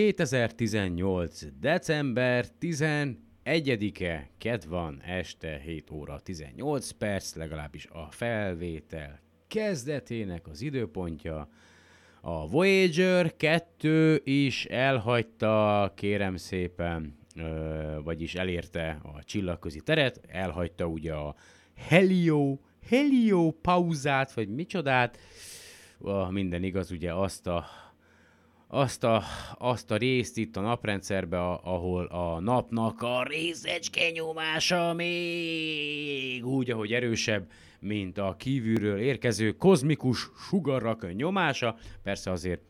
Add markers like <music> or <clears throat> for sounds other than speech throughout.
2018. december 11-e, ked van, este 7 óra 18 perc, legalábbis a felvétel kezdetének az időpontja. A Voyager 2 is elhagyta, kérem szépen, vagyis elérte a csillagközi teret, elhagyta ugye a Helio, Helio pauzát, vagy micsodát, minden igaz, ugye azt a azt a, azt a részt itt a naprendszerbe, ahol a napnak a részecske nyomása még úgy, ahogy erősebb, mint a kívülről érkező kozmikus sugarak nyomása. Persze azért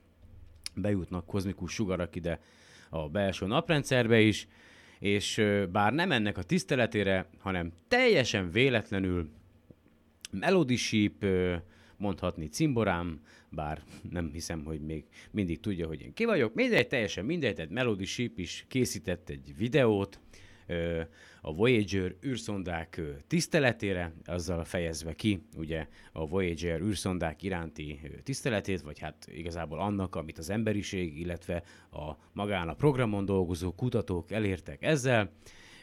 bejutnak kozmikus sugarak ide a belső naprendszerbe is, és bár nem ennek a tiszteletére, hanem teljesen véletlenül Melody Sheep, mondhatni cimborám, bár nem hiszem, hogy még mindig tudja, hogy én ki vagyok. Mindegy, teljesen mindegy, tehát Melody Sheep is készített egy videót, a Voyager űrszondák tiszteletére, azzal fejezve ki ugye a Voyager űrszondák iránti tiszteletét, vagy hát igazából annak, amit az emberiség, illetve a magán a programon dolgozó kutatók elértek ezzel,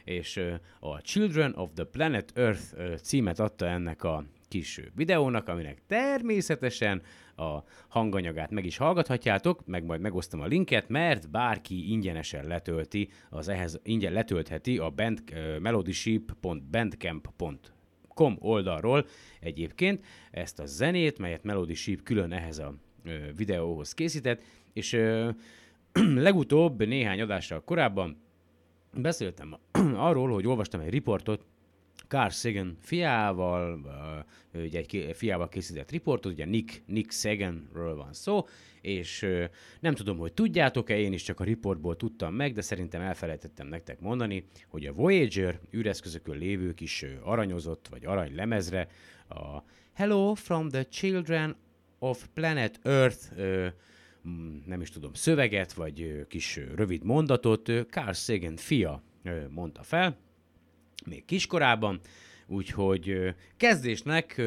és a Children of the Planet Earth címet adta ennek a kis videónak, aminek természetesen a hanganyagát meg is hallgathatjátok, meg majd megosztom a linket, mert bárki ingyenesen letölti, az ehhez ingyen letöltheti a band, melodysheep.bandcamp.com oldalról egyébként ezt a zenét, melyet Melody Sheep külön ehhez a videóhoz készített, és <clears throat> legutóbb néhány adással korábban beszéltem <clears throat> arról, hogy olvastam egy riportot, Carl Sagan fiával, ugye egy fiával készített riportot, ugye Nick, Nick Saganről van szó, és nem tudom, hogy tudjátok-e, én is csak a riportból tudtam meg, de szerintem elfelejtettem nektek mondani, hogy a Voyager űreszközökön lévő kis aranyozott, vagy arany lemezre a Hello from the Children of Planet Earth nem is tudom, szöveget, vagy kis rövid mondatot Carl Sagan fia mondta fel, még kiskorában, úgyhogy kezdésnek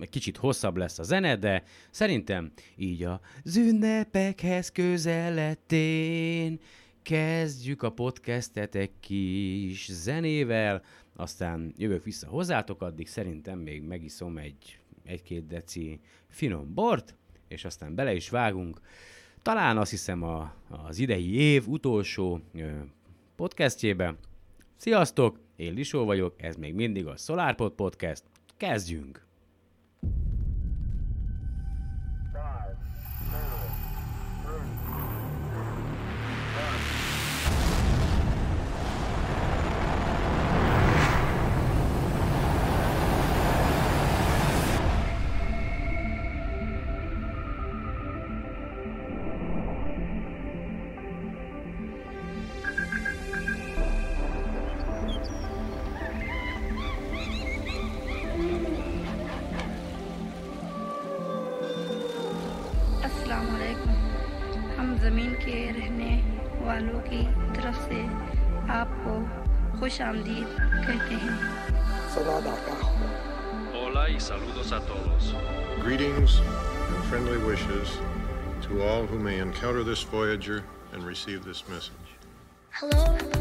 egy kicsit hosszabb lesz a zene, de szerintem így a ünnepekhez közeletén kezdjük a podcastet egy kis zenével, aztán jövök vissza hozzátok, addig szerintem még megiszom egy, egy-két deci finom bort, és aztán bele is vágunk. Talán azt hiszem a, az idei év utolsó podcastjébe. Sziasztok! Én Lisó vagyok, ez még mindig a SolarPod Podcast. Kezdjünk! आमदीद कहते हैं Hola y saludos a todos. Greetings and friendly wishes to all who may encounter this Voyager and receive this message. Hello,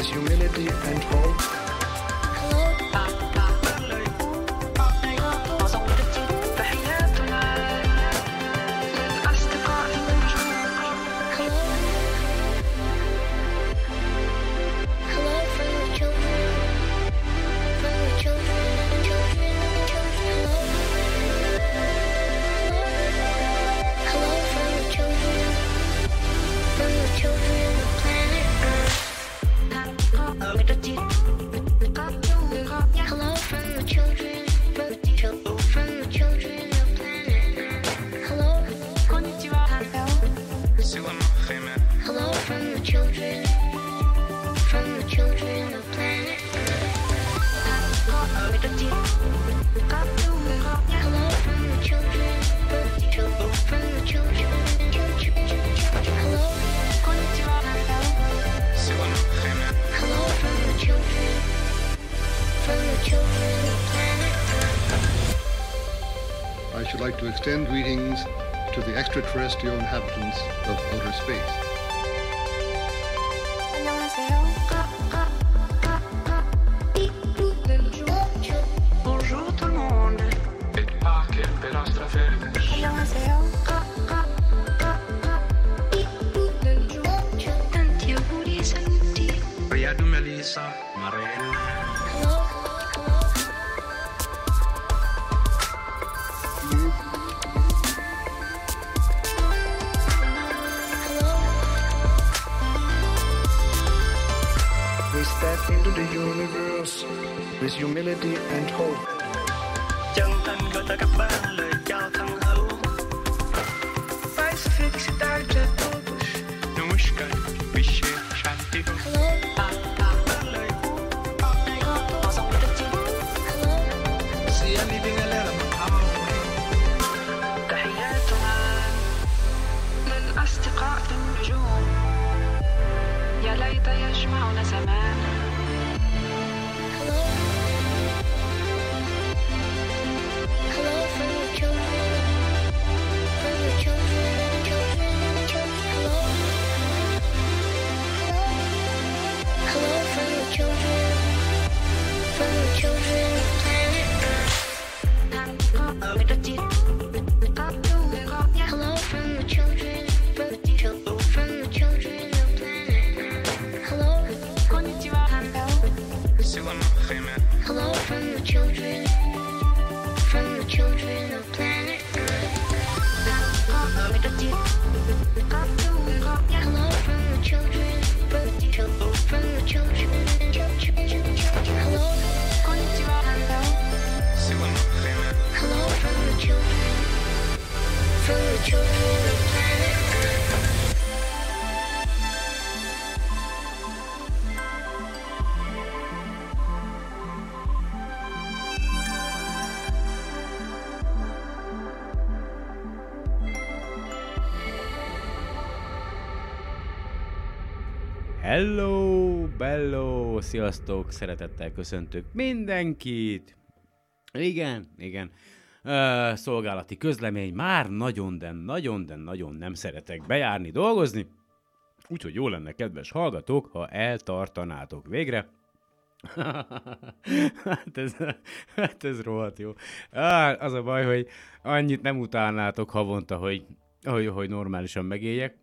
With humility and hope. Marena. Step into the universe with humility and hope. Jangan kau. Hello, bello, sziasztok, szeretettel köszöntök mindenkit. Igen, igen. Ö, szolgálati közlemény, már nagyon, de nagyon, de nagyon nem szeretek bejárni, dolgozni. Úgyhogy jó lenne, kedves hallgatók, ha eltartanátok végre. <laughs> hát, ez, hát ez rohadt jó. Á, az a baj, hogy annyit nem utálnátok havonta, hogy hogy, hogy normálisan megéljek,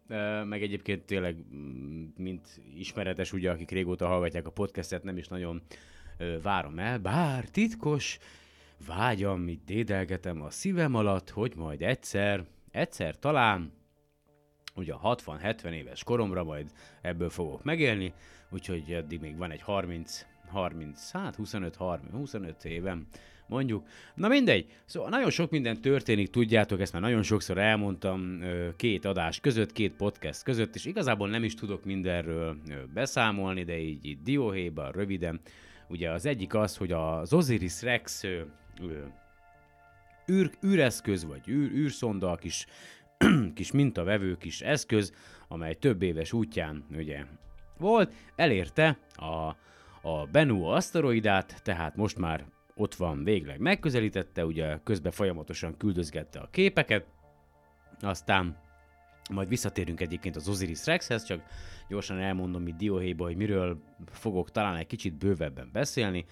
meg egyébként tényleg, mm, mint ismeretes, ugye, akik régóta hallgatják a podcastet, nem is nagyon várom el, bár titkos vágyam, itt dédelgetem a szívem alatt, hogy majd egyszer, egyszer talán, ugye a 60-70 éves koromra majd ebből fogok megélni, úgyhogy addig még van egy 30, 30, hát 25, 30, 25 évem, mondjuk. Na mindegy, szóval nagyon sok minden történik, tudjátok, ezt már nagyon sokszor elmondtam két adás között, két podcast között, és igazából nem is tudok mindenről beszámolni, de így, így dióhéjban, röviden. Ugye az egyik az, hogy az Osiris Rex űr, űreszköz, vagy űr, űrszonda, kis, <clears throat> kis mintavevő kis eszköz, amely több éves útján ugye volt, elérte a, a Bennu aszteroidát, tehát most már ott van végleg megközelítette, ugye közben folyamatosan küldözgette a képeket, aztán majd visszatérünk egyébként az Osiris Rexhez, csak gyorsan elmondom itt dióhéjba, hogy miről fogok talán egy kicsit bővebben beszélni.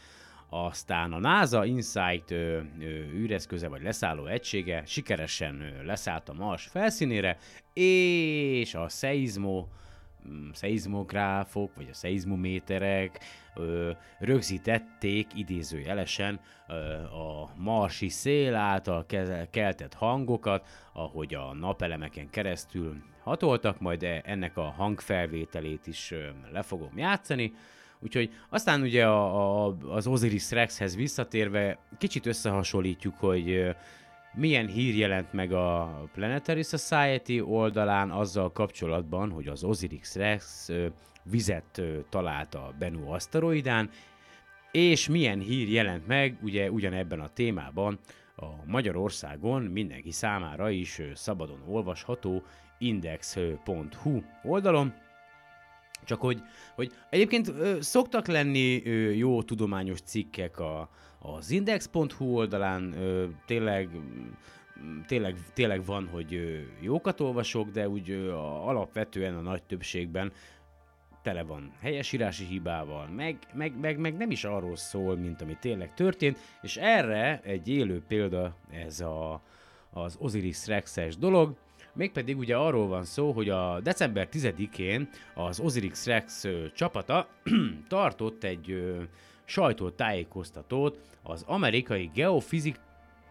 Aztán a NASA Insight ö, ö, űreszköze vagy leszálló egysége sikeresen ö, leszállt a Mars felszínére, és a Seismo mm, szeizmográfok, vagy a szeizmométerek ö, rögzítették idézőjelesen ö, a marsi szél által keltett hangokat, ahogy a napelemeken keresztül hatoltak, majd e- ennek a hangfelvételét is ö, le fogom játszani. Úgyhogy aztán ugye a, a, az Osiris Rexhez visszatérve kicsit összehasonlítjuk, hogy milyen hír jelent meg a Planetary Society oldalán azzal kapcsolatban, hogy az Osiris Rex vizet talált a Bennu aszteroidán, és milyen hír jelent meg ugye ugyanebben a témában a Magyarországon mindenki számára is szabadon olvasható index.hu oldalon. Csak hogy, hogy egyébként szoktak lenni jó tudományos cikkek a, az index.hu oldalán, ö, tényleg, tényleg, tényleg van, hogy jókat olvasok, de úgy alapvetően a nagy többségben tele van helyesírási hibával, meg, meg, meg, meg nem is arról szól, mint ami tényleg történt, és erre egy élő példa ez a, az Osiris Rex-es dolog, Mégpedig ugye arról van szó, hogy a december 10-én az Osiris Rex csapata <clears throat> tartott egy sajtótájékoztatót az amerikai geofizik,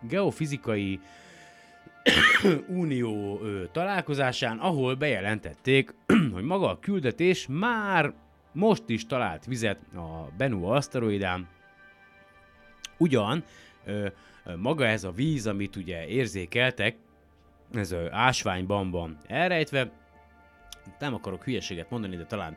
geofizikai <coughs> unió találkozásán, ahol bejelentették, <coughs> hogy maga a küldetés már most is talált vizet a Bennu aszteroidán, ugyan ö, maga ez a víz, amit ugye érzékeltek, ez ásványban van elrejtve, nem akarok hülyeséget mondani, de talán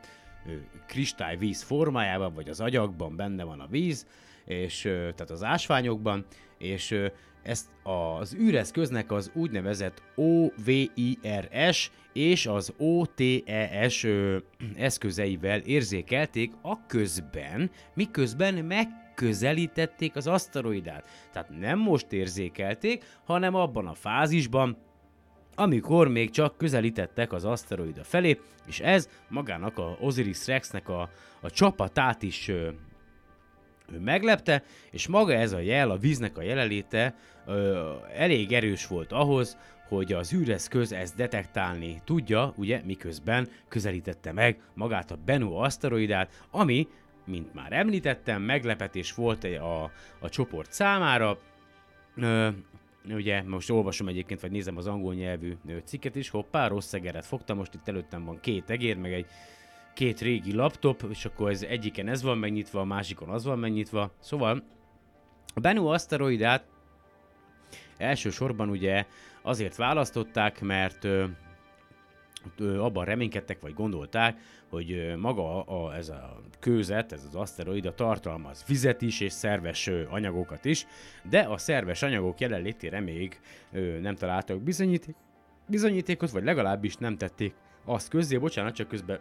kristályvíz formájában, vagy az agyagban benne van a víz, és tehát az ásványokban, és ezt az űreszköznek az úgynevezett OVIRS és az OTES eszközeivel érzékelték a közben, miközben megközelítették az aszteroidát. Tehát nem most érzékelték, hanem abban a fázisban, amikor még csak közelítettek az aszteroida felé, és ez magának a Osiris Rexnek a, a csapatát is ö, ő meglepte, és maga ez a jel, a víznek a jelenléte ö, elég erős volt ahhoz, hogy az űreszköz ezt detektálni tudja, ugye, miközben közelítette meg magát a Bennu aszteroidát, ami, mint már említettem, meglepetés volt a, a csoport számára, Ö, ugye most olvasom egyébként, vagy nézem az angol nyelvű cikket is, hoppá, rossz egeret fogtam, most itt előttem van két egér, meg egy két régi laptop, és akkor ez egyiken ez van megnyitva, a másikon az van megnyitva. Szóval a Bennu aszteroidát elsősorban ugye azért választották, mert abban reménykedtek, vagy gondolták, hogy maga a, ez a kőzet, ez az aszteroida tartalmaz vizet is, és szerves anyagokat is, de a szerves anyagok jelenlétére még nem találtak bizonyíték, bizonyítékot, vagy legalábbis nem tették azt közzé, bocsánat, csak közben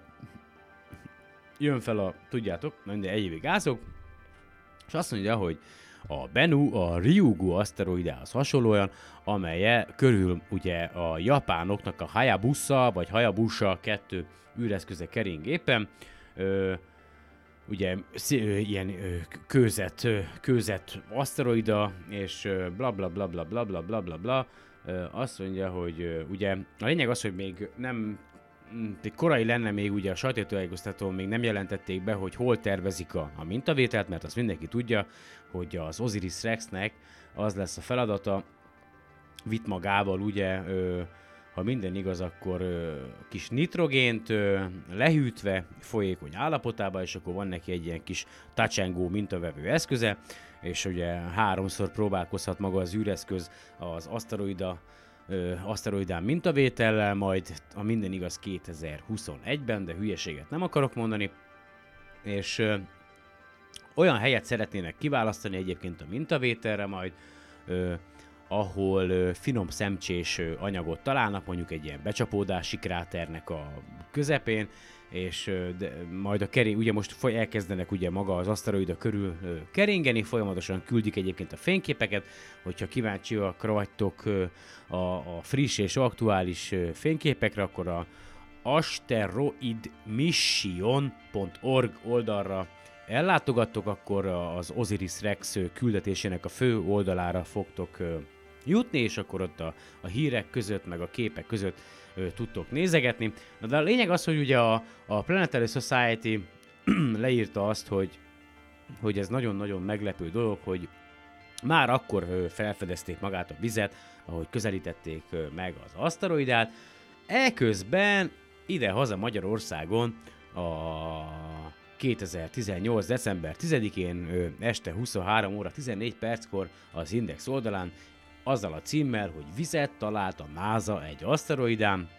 jön fel a, tudjátok, na de egy évig ázok, és azt mondja, hogy a Bennu a Ryugu aszteroidához hasonlóan, amelye körül ugye a japánoknak a Hayabusa vagy Hayabusa kettő űreszköze kering éppen, ö, ugye ilyen kőzet, kőzet aszteroida, és bla bla bla bla bla bla bla bla bla, azt mondja, hogy ugye a lényeg az, hogy még nem korai lenne még ugye a sajtótájékoztatón még nem jelentették be, hogy hol tervezik a, a mintavételt, mert azt mindenki tudja, hogy az Osiris Rexnek az lesz a feladata, vitt magával ugye, ö, ha minden igaz, akkor ö, kis nitrogént ö, lehűtve folyékony állapotába, és akkor van neki egy ilyen kis touch and go mintavevő eszköze, és ugye háromszor próbálkozhat maga az űreszköz az aszteroida aszteroidán mintavétellel, majd a minden igaz 2021-ben, de hülyeséget nem akarok mondani, és ö, olyan helyet szeretnének kiválasztani egyébként a mintavételre majd, ö, ahol ö, finom szemcsés anyagot találnak, mondjuk egy ilyen becsapódási kráternek a közepén, és de majd a kering, ugye most elkezdenek ugye maga az aszteroida körül keringeni, folyamatosan küldik egyébként a fényképeket, hogyha kíváncsiak vagytok a, a friss és aktuális fényképekre, akkor a asteroidmission.org oldalra ellátogattok, akkor az Osiris Rex küldetésének a fő oldalára fogtok jutni, és akkor ott a, a hírek között, meg a képek között tudtok nézegetni. Na, de a lényeg az, hogy ugye a, a Planetary Society <clears throat> leírta azt, hogy, hogy ez nagyon-nagyon meglepő dolog, hogy már akkor felfedezték magát a vizet, ahogy közelítették meg az aszteroidát. Eközben ide-haza Magyarországon a 2018. december 10-én ö, este 23 óra 14 perckor az Index oldalán azzal a címmel, hogy vizet talált a NASA egy aszteroidán,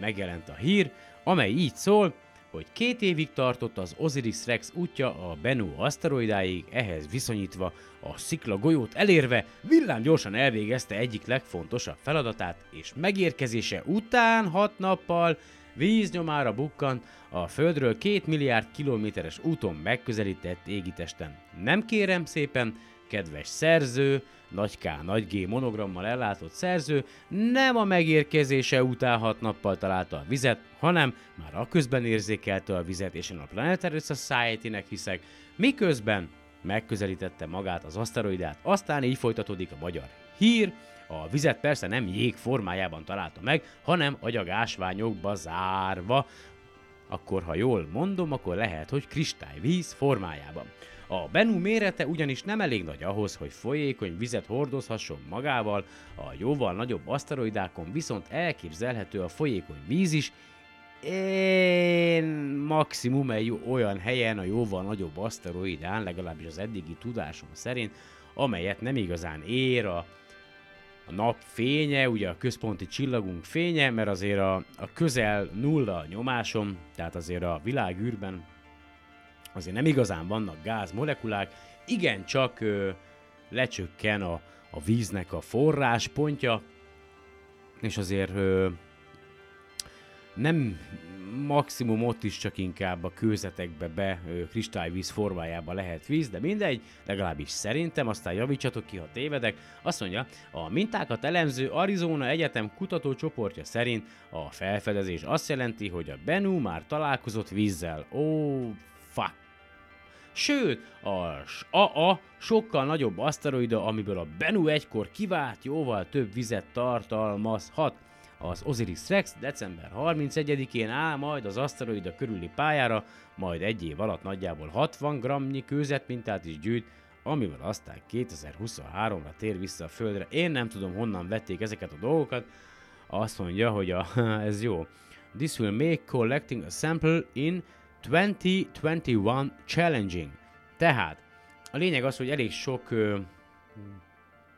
megjelent a hír, amely így szól, hogy két évig tartott az Osiris Rex útja a Bennu aszteroidáig, ehhez viszonyítva a szikla golyót elérve villám gyorsan elvégezte egyik legfontosabb feladatát, és megérkezése után hat nappal víznyomára bukkan a Földről két milliárd kilométeres úton megközelített égitesten. Nem kérem szépen, kedves szerző, nagy K, nagy G monogrammal ellátott szerző nem a megérkezése után hat nappal találta a vizet, hanem már a közben érzékelte a vizet, és én a Planetary Society-nek hiszek, miközben megközelítette magát az aszteroidát, aztán így folytatódik a magyar hír, a vizet persze nem jég formájában találta meg, hanem agyag ásványokba zárva, akkor ha jól mondom, akkor lehet, hogy kristályvíz formájában. A Bennu mérete ugyanis nem elég nagy ahhoz, hogy folyékony vizet hordozhasson magával, a jóval nagyobb aszteroidákon viszont elképzelhető a folyékony víz is, én maximum egy olyan helyen a jóval nagyobb aszteroidán, legalábbis az eddigi tudásom szerint, amelyet nem igazán ér a, a nap fénye, ugye a központi csillagunk fénye, mert azért a, a közel nulla nyomásom, tehát azért a világűrben azért nem igazán vannak gázmolekulák, igencsak ö, lecsökken a, a víznek a forráspontja, és azért ö, nem maximum ott is csak inkább a kőzetekbe be ö, kristályvíz formájába lehet víz, de mindegy, legalábbis szerintem, aztán javítsatok ki, ha tévedek. Azt mondja, a mintákat elemző Arizona Egyetem kutatócsoportja szerint a felfedezés azt jelenti, hogy a Bennu már találkozott vízzel. Ó, oh, fuck. Sőt, a AA sokkal nagyobb aszteroida, amiből a Bennu egykor kivált jóval több vizet tartalmazhat. Az Osiris Rex december 31-én áll majd az aszteroida körüli pályára, majd egy év alatt nagyjából 60 gramnyi kőzetmintát is gyűjt, amivel aztán 2023-ra tér vissza a Földre. Én nem tudom, honnan vették ezeket a dolgokat. Azt mondja, hogy a, <laughs> ez jó. This will make collecting a sample in 2021 challenging. Tehát, a lényeg az, hogy elég sok ö,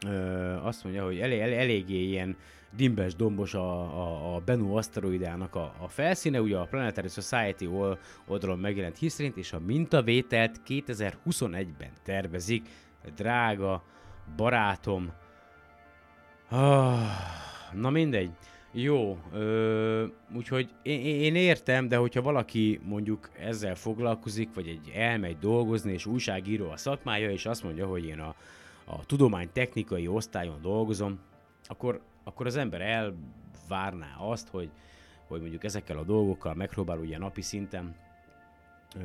ö, azt mondja, hogy elég, elég, eléggé ilyen dimbes, dombos a, a, a Bennu aszteroidának a, a felszíne, ugye a Planetary Society old, oldalon megjelent hír szerint, és a mintavételt 2021-ben tervezik. Drága barátom, ah, na mindegy. Jó, ö, úgyhogy én, én értem, de hogyha valaki mondjuk ezzel foglalkozik, vagy egy elmegy dolgozni, és újságíró a szakmája, és azt mondja, hogy én a, a tudománytechnikai osztályon dolgozom, akkor, akkor az ember elvárná azt, hogy, hogy mondjuk ezekkel a dolgokkal megpróbál ugye napi szinten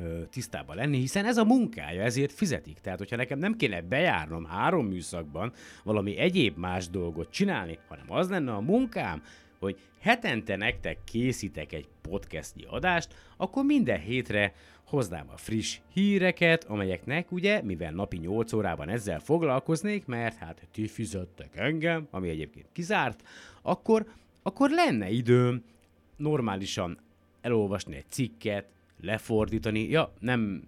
ö, tisztában lenni, hiszen ez a munkája, ezért fizetik. Tehát, hogyha nekem nem kéne bejárnom három műszakban valami egyéb más dolgot csinálni, hanem az lenne a munkám, hogy hetente nektek készítek egy podcastnyi adást, akkor minden hétre hoznám a friss híreket, amelyeknek ugye, mivel napi 8 órában ezzel foglalkoznék, mert hát ti fizettek engem, ami egyébként kizárt, akkor, akkor lenne időm normálisan elolvasni egy cikket, lefordítani, ja, nem,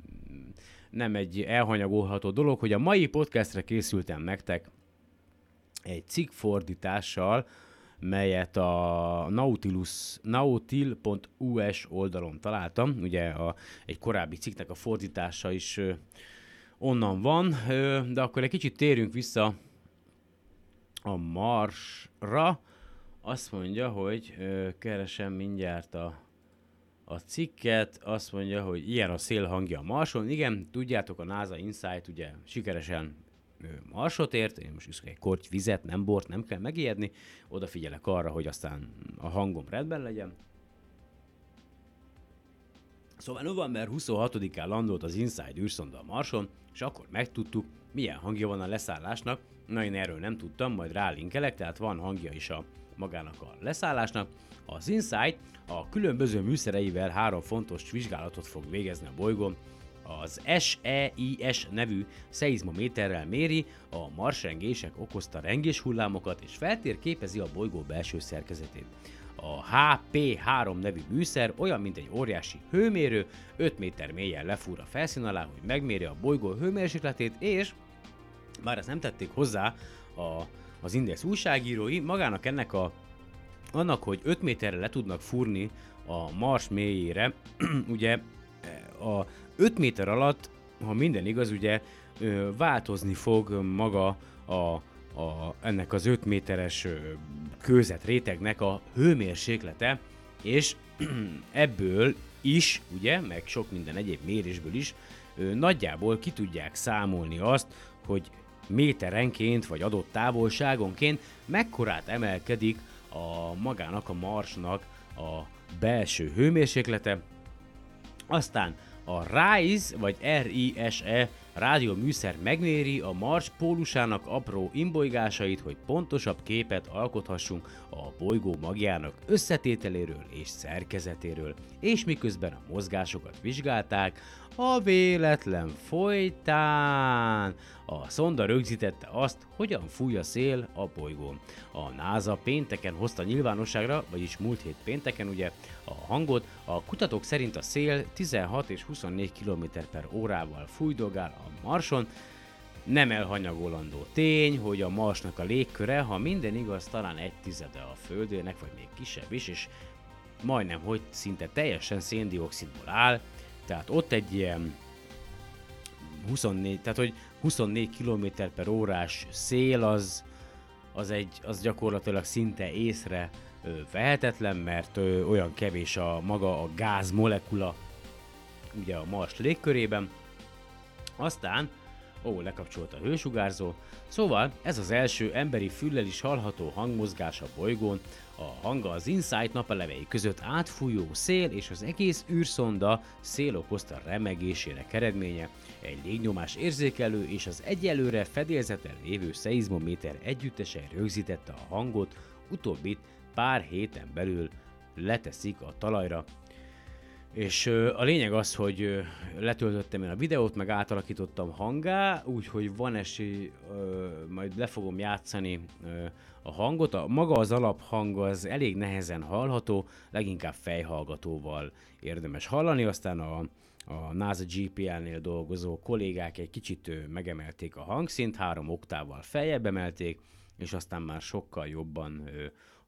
nem egy elhanyagolható dolog, hogy a mai podcastre készültem nektek egy cikk fordítással, melyet a Nautilus, nautil.us oldalon találtam. Ugye a, egy korábbi cikknek a fordítása is onnan van, de akkor egy kicsit térjünk vissza a Marsra. Azt mondja, hogy keresem mindjárt a, a cikket, azt mondja, hogy ilyen a szél hangja a Marson. Igen, tudjátok, a NASA Insight ugye sikeresen ö, Marsot ért, én most iszok egy korty vizet, nem bort, nem kell megijedni, odafigyelek arra, hogy aztán a hangom rendben legyen. Szóval november 26-án landolt az Inside űrszonda a Marson, és akkor megtudtuk, milyen hangja van a leszállásnak. Na, én erről nem tudtam, majd rálinkelek, tehát van hangja is a magának a leszállásnak. Az Insight a különböző műszereivel három fontos vizsgálatot fog végezni a bolygón. Az SEIS nevű szeizmométerrel méri a marsrengések okozta rengés hullámokat és feltérképezi a bolygó belső szerkezetét. A HP3 nevű műszer olyan, mint egy óriási hőmérő, 5 méter mélyen lefúr a felszín alá, hogy megméri a bolygó hőmérsékletét, és bár ezt nem tették hozzá a, az Index újságírói, magának ennek a annak, hogy 5 méterre le tudnak fúrni a Mars mélyére, <clears throat> ugye a 5 méter alatt, ha minden igaz, ugye változni fog maga a, a, ennek az 5 méteres ö, kőzet rétegnek a hőmérséklete, és <clears throat> ebből is, ugye, meg sok minden egyéb mérésből is, nagyjából ki tudják számolni azt, hogy méterenként vagy adott távolságonként mekkorát emelkedik a magának a marsnak a belső hőmérséklete, aztán a RISE vagy RISE rádióműszer megméri a Mars pólusának apró imbolygásait, hogy pontosabb képet alkothassunk a bolygó magjának összetételéről és szerkezetéről, és miközben a mozgásokat vizsgálták, a véletlen folytán. A szonda rögzítette azt, hogyan fúj a szél a bolygón. A NASA pénteken hozta nyilvánosságra, vagyis múlt hét pénteken ugye a hangot, a kutatók szerint a szél 16 és 24 km per órával fújdogál a Marson, nem elhanyagolandó tény, hogy a Marsnak a légköre, ha minden igaz, talán egy tizede a Földének, vagy még kisebb is, és majdnem, hogy szinte teljesen széndiokszidból áll, tehát ott egy ilyen 24, tehát hogy 24 km per órás szél az, az, egy, az gyakorlatilag szinte észre ö, vehetetlen, mert olyan kevés a maga a gáz molekula ugye a Mars légkörében. Aztán, ó, lekapcsolta a hősugárzó, szóval ez az első emberi füllel is hallható hangmozgás a bolygón, a hanga az Insight napelevei között átfújó szél és az egész űrszonda szél okozta remegésének eredménye, egy légnyomás érzékelő és az egyelőre fedélzeten lévő szeizmométer együttesen rögzítette a hangot, utóbbit pár héten belül leteszik a talajra, és a lényeg az, hogy letöltöttem én a videót, meg átalakítottam hangá, úgyhogy van esély, majd le fogom játszani a hangot. A, maga az alaphang az elég nehezen hallható, leginkább fejhallgatóval érdemes hallani, aztán a, a NASA GPL-nél dolgozó kollégák egy kicsit megemelték a hangszint, három oktával feljebb emelték, és aztán már sokkal jobban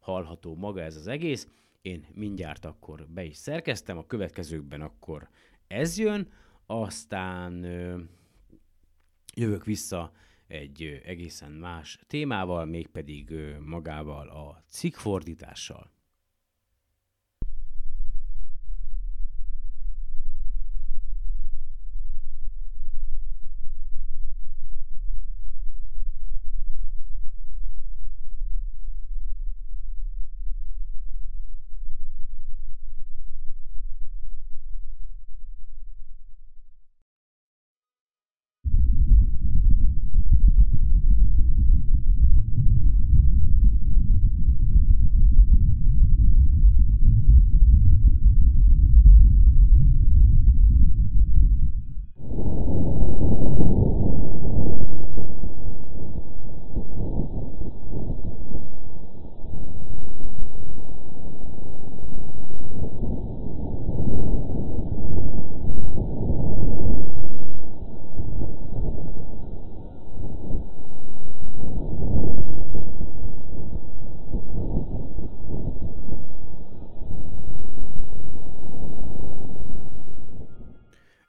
hallható maga ez az egész. Én mindjárt akkor be is szerkeztem, a következőkben akkor ez jön, aztán jövök vissza egy egészen más témával, mégpedig magával a cikkfordítással.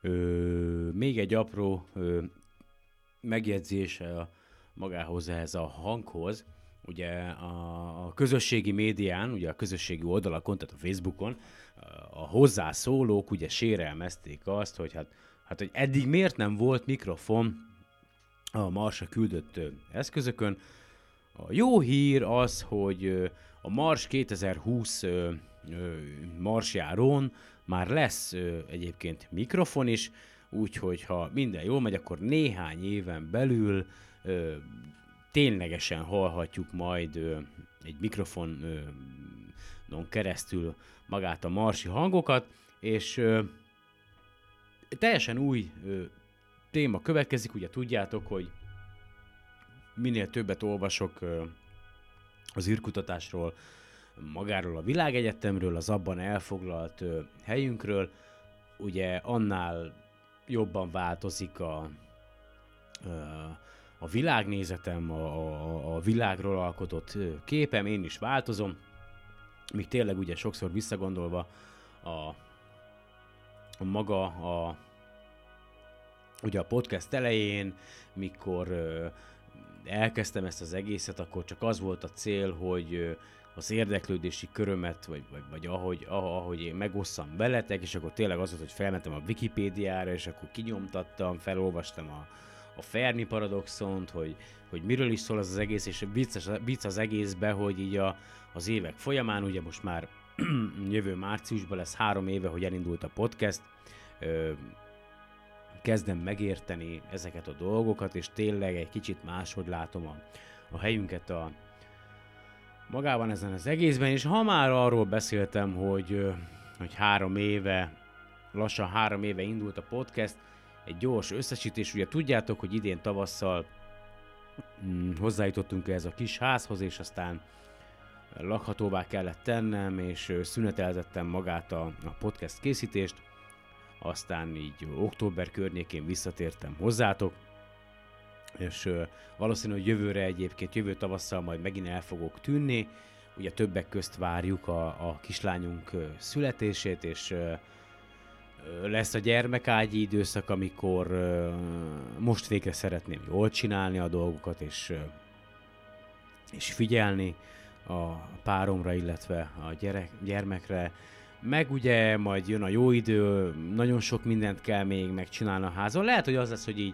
Ö, még egy apró ö, a, magához ehhez a hanghoz. Ugye a, a közösségi médián, ugye a közösségi oldalakon, tehát a Facebookon a hozzászólók ugye sérelmezték azt, hogy hát, hát hogy eddig miért nem volt mikrofon a Marsra küldött eszközökön. A jó hír az, hogy a Mars 2020 ö, ö, Marsjárón már lesz egyébként mikrofon is, úgyhogy ha minden jól megy, akkor néhány éven belül ö, ténylegesen hallhatjuk majd ö, egy mikrofonon keresztül magát a marsi hangokat, és ö, teljesen új ö, téma következik, ugye tudjátok, hogy minél többet olvasok ö, az űrkutatásról, magáról a világegyetemről, az abban elfoglalt ö, helyünkről, ugye annál jobban változik a, a világnézetem, a, a, a világról alkotott képem, én is változom, míg tényleg ugye sokszor visszagondolva a, a maga a ugye a podcast elején, mikor ö, elkezdtem ezt az egészet, akkor csak az volt a cél, hogy ö, az érdeklődési körömet, vagy, vagy, vagy ahogy, ah- ahogy én megosszam veletek, és akkor tényleg az volt, hogy felmentem a Wikipédiára, és akkor kinyomtattam, felolvastam a, a Fermi paradoxont, hogy, hogy miről is szól az az egész, és vicc, vicc az egészbe, hogy így a, az évek folyamán, ugye most már <clears throat> jövő márciusban lesz három éve, hogy elindult a podcast, ö, kezdem megérteni ezeket a dolgokat, és tényleg egy kicsit máshogy látom a, a helyünket a, magában ezen az egészben, és ha már arról beszéltem, hogy, hogy három éve, lassan három éve indult a podcast, egy gyors összesítés, ugye tudjátok, hogy idén tavasszal mm, hozzájutottunk ez a kis házhoz, és aztán lakhatóvá kellett tennem, és szüneteltettem magát a, a podcast készítést, aztán így október környékén visszatértem hozzátok, és valószínű, hogy jövőre egyébként, jövő tavasszal majd megint el fogok tűnni, ugye többek közt várjuk a, a kislányunk születését, és lesz a gyermekágyi időszak, amikor most végre szeretném jól csinálni a dolgokat, és, és figyelni a páromra, illetve a gyerek, gyermekre. Meg ugye majd jön a jó idő, nagyon sok mindent kell még megcsinálni a házon. Lehet, hogy az lesz, hogy így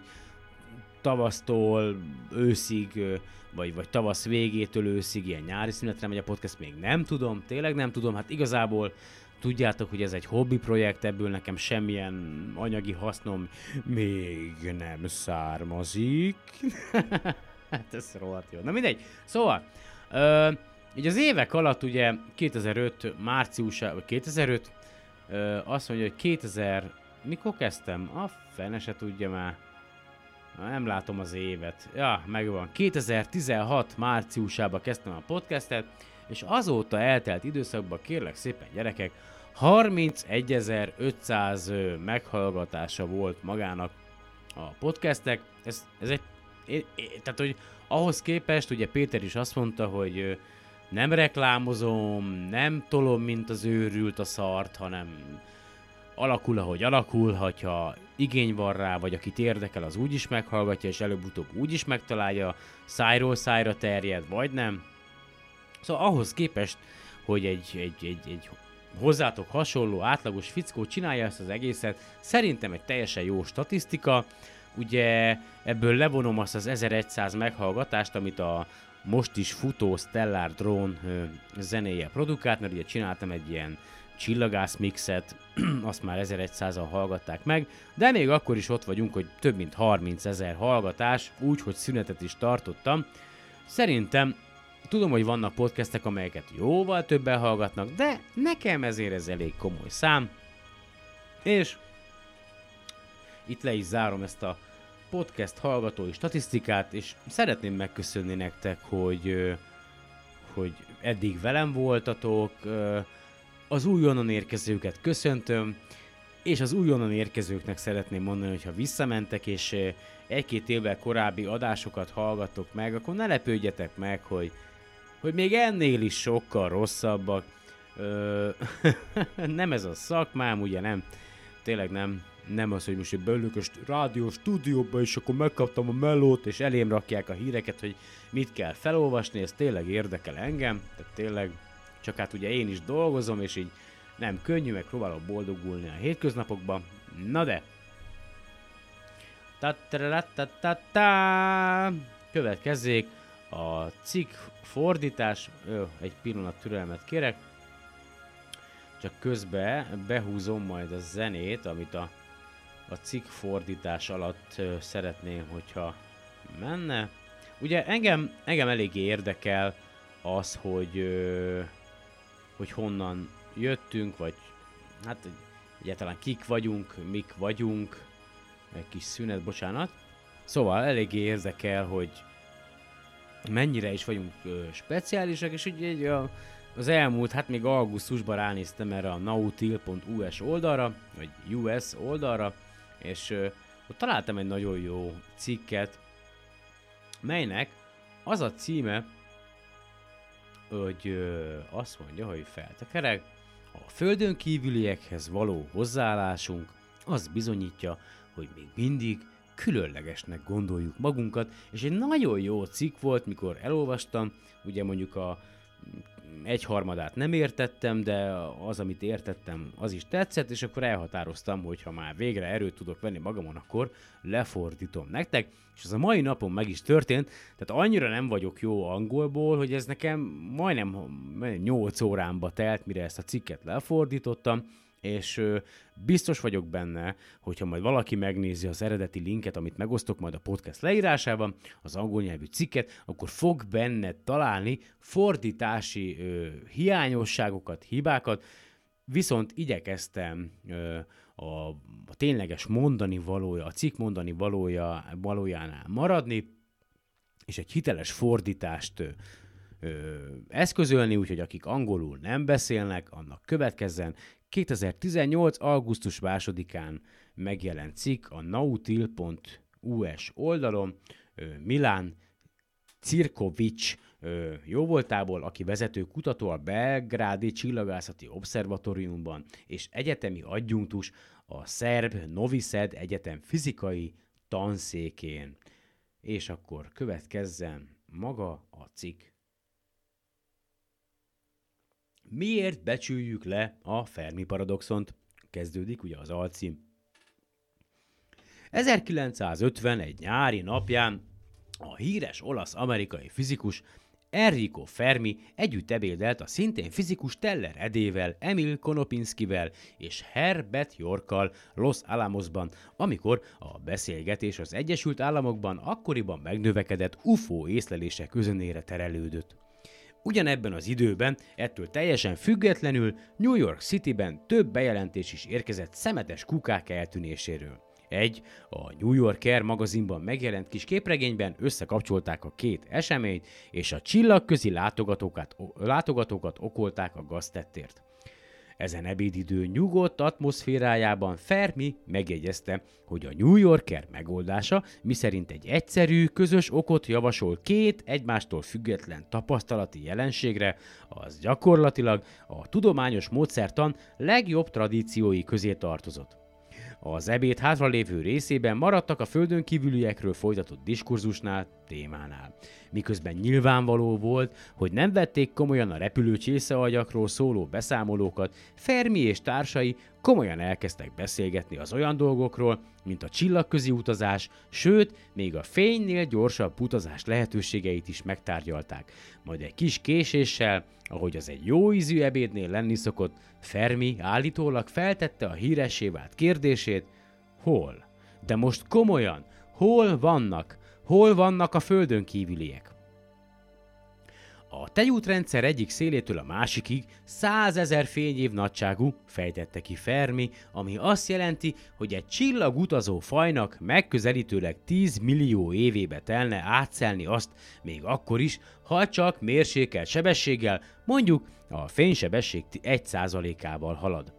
tavasztól őszig, vagy, vagy tavasz végétől őszig ilyen nyári szünetre megy a podcast, még nem tudom, tényleg nem tudom, hát igazából tudjátok, hogy ez egy hobbi projekt, ebből nekem semmilyen anyagi hasznom még nem származik. <laughs> hát ez rohadt jó. Na mindegy, szóval, ö, így az évek alatt ugye 2005 márciusa, vagy 2005, ö, azt mondja, hogy 2000, mikor kezdtem? A fene se tudja már. Nem látom az évet. Ja, megvan. 2016 márciusában kezdtem a podcastet, és azóta eltelt időszakban kérlek szépen gyerekek, 31.500 meghallgatása volt magának a podcastek. Ez, ez egy, é, é, tehát hogy ahhoz képest, ugye Péter is azt mondta, hogy nem reklámozom, nem tolom, mint az őrült a szart, hanem alakul, ahogy alakul, hogyha igény van rá, vagy akit érdekel, az úgy is meghallgatja, és előbb-utóbb úgy is megtalálja, szájról szájra terjed, vagy nem. Szóval ahhoz képest, hogy egy, egy, egy, egy hozzátok hasonló, átlagos fickó csinálja ezt az egészet, szerintem egy teljesen jó statisztika. Ugye ebből levonom azt az 1100 meghallgatást, amit a most is futó Stellar Drone zenéje produkált, mert ugye csináltam egy ilyen csillagász mixet, <clears throat> azt már 1100-an hallgatták meg, de még akkor is ott vagyunk, hogy több mint 30 ezer hallgatás, úgy, hogy szünetet is tartottam. Szerintem tudom, hogy vannak podcastek, amelyeket jóval többen hallgatnak, de nekem ezért ez elég komoly szám. És itt le is zárom ezt a podcast hallgatói statisztikát, és szeretném megköszönni nektek, hogy, hogy eddig velem voltatok, az újonnan érkezőket köszöntöm, és az újonnan érkezőknek szeretném mondani, hogy ha visszamentek, és ö, egy-két évvel korábbi adásokat hallgattok meg, akkor ne lepődjetek meg, hogy, hogy még ennél is sokkal rosszabbak. Ö, <laughs> nem ez a szakmám, ugye nem, tényleg nem, nem az, hogy most egy beülök a rádió stúdióba, és akkor megkaptam a melót, és elém rakják a híreket, hogy mit kell felolvasni, ez tényleg érdekel engem, tehát tényleg, csak hát ugye én is dolgozom, és így nem könnyű, meg próbálok boldogulni a hétköznapokban. Na de, Ta-ta-ra-ta-ta-ta. Következzék a cikk fordítás. Ö, egy pillanat türelmet kérek. Csak közben behúzom majd a zenét, amit a, a cikk fordítás alatt szeretném, hogyha menne. Ugye engem, engem eléggé érdekel az, hogy, ö, hogy honnan jöttünk, vagy hát egyáltalán kik vagyunk, mik vagyunk, egy kis szünet, bocsánat. Szóval eléggé érdekel, hogy mennyire is vagyunk ö, speciálisak, és ugye egy a, az elmúlt, hát még augusztusban ránéztem erre a nautil.us oldalra, vagy US oldalra, és ö, ott találtam egy nagyon jó cikket, melynek az a címe, hogy ö, azt mondja, hogy feltekerek, a földön kívüliekhez való hozzáállásunk az bizonyítja, hogy még mindig különlegesnek gondoljuk magunkat, és egy nagyon jó cikk volt, mikor elolvastam, ugye mondjuk a egyharmadát nem értettem, de az, amit értettem, az is tetszett, és akkor elhatároztam, hogy ha már végre erőt tudok venni magamon, akkor lefordítom nektek, és ez a mai napon meg is történt, tehát annyira nem vagyok jó angolból, hogy ez nekem majdnem 8 órámba telt, mire ezt a cikket lefordítottam, és biztos vagyok benne, hogyha majd valaki megnézi az eredeti linket, amit megosztok majd a podcast leírásában, az angol nyelvű cikket, akkor fog benne találni fordítási ö, hiányosságokat, hibákat, viszont igyekeztem ö, a, a tényleges mondani valója, a cikk mondani valója, valójánál maradni, és egy hiteles fordítást ö, ö, eszközölni, úgyhogy akik angolul nem beszélnek, annak következzen 2018. augusztus 2-án megjelent cikk a nautil.us oldalon Milán Cirkovics jóvoltából, aki vezető kutató a Belgrádi Csillagászati Obszervatóriumban és egyetemi adjunktus a szerb Novi Sad Egyetem fizikai tanszékén. És akkor következzen maga a cikk. Miért becsüljük le a Fermi paradoxont? Kezdődik ugye az alcím. 1951 nyári napján a híres olasz-amerikai fizikus Enrico Fermi együtt ebédelt a szintén fizikus Teller Edével, Emil Konopinskivel és Herbert Yorkkal Los Alamosban, amikor a beszélgetés az Egyesült Államokban akkoriban megnövekedett UFO észlelések közönére terelődött. Ugyanebben az időben, ettől teljesen függetlenül New York Cityben több bejelentés is érkezett szemetes kukák eltűnéséről. Egy, a New Yorker magazinban megjelent kis képregényben összekapcsolták a két eseményt, és a csillagközi látogatókat, látogatókat okolták a gaztettért. Ezen ebédidő nyugodt atmoszférájában Fermi megjegyezte, hogy a New Yorker megoldása, miszerint egy egyszerű, közös okot javasol két egymástól független tapasztalati jelenségre, az gyakorlatilag a tudományos módszertan legjobb tradíciói közé tartozott. Az ebéd hátralévő részében maradtak a földön kívüliekről folytatott diskurzusnál, témánál. Miközben nyilvánvaló volt, hogy nem vették komolyan a repülő csészeagyakról szóló beszámolókat, Fermi és társai komolyan elkezdtek beszélgetni az olyan dolgokról, mint a csillagközi utazás, sőt, még a fénynél gyorsabb utazás lehetőségeit is megtárgyalták. Majd egy kis késéssel, ahogy az egy jó ízű ebédnél lenni szokott, Fermi állítólag feltette a híressé vált kérdését, hol? De most komolyan, hol vannak? Hol vannak a földön kívüliek? A tejútrendszer egyik szélétől a másikig százezer fényév nagyságú, fejtette ki Fermi, ami azt jelenti, hogy egy csillagutazó fajnak megközelítőleg 10 millió évébe telne átszelni azt, még akkor is, ha csak mérsékelt sebességgel, mondjuk a fénysebesség 1%-ával halad.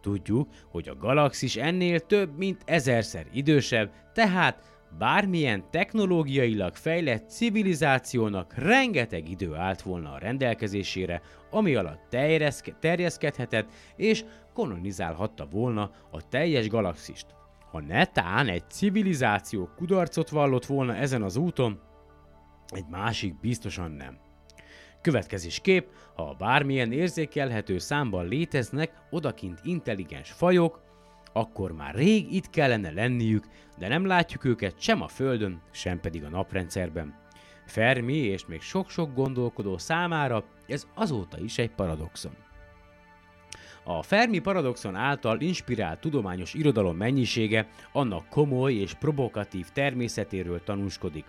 Tudjuk, hogy a galaxis ennél több mint ezerszer idősebb, tehát bármilyen technológiailag fejlett civilizációnak rengeteg idő állt volna a rendelkezésére, ami alatt terjeszke- terjeszkedhetett és kolonizálhatta volna a teljes galaxist. Ha netán egy civilizáció kudarcot vallott volna ezen az úton, egy másik biztosan nem. Következés kép, ha bármilyen érzékelhető számban léteznek odakint intelligens fajok, akkor már rég itt kellene lenniük, de nem látjuk őket sem a Földön, sem pedig a naprendszerben. Fermi és még sok-sok gondolkodó számára ez azóta is egy paradoxon. A Fermi paradoxon által inspirált tudományos irodalom mennyisége annak komoly és provokatív természetéről tanúskodik.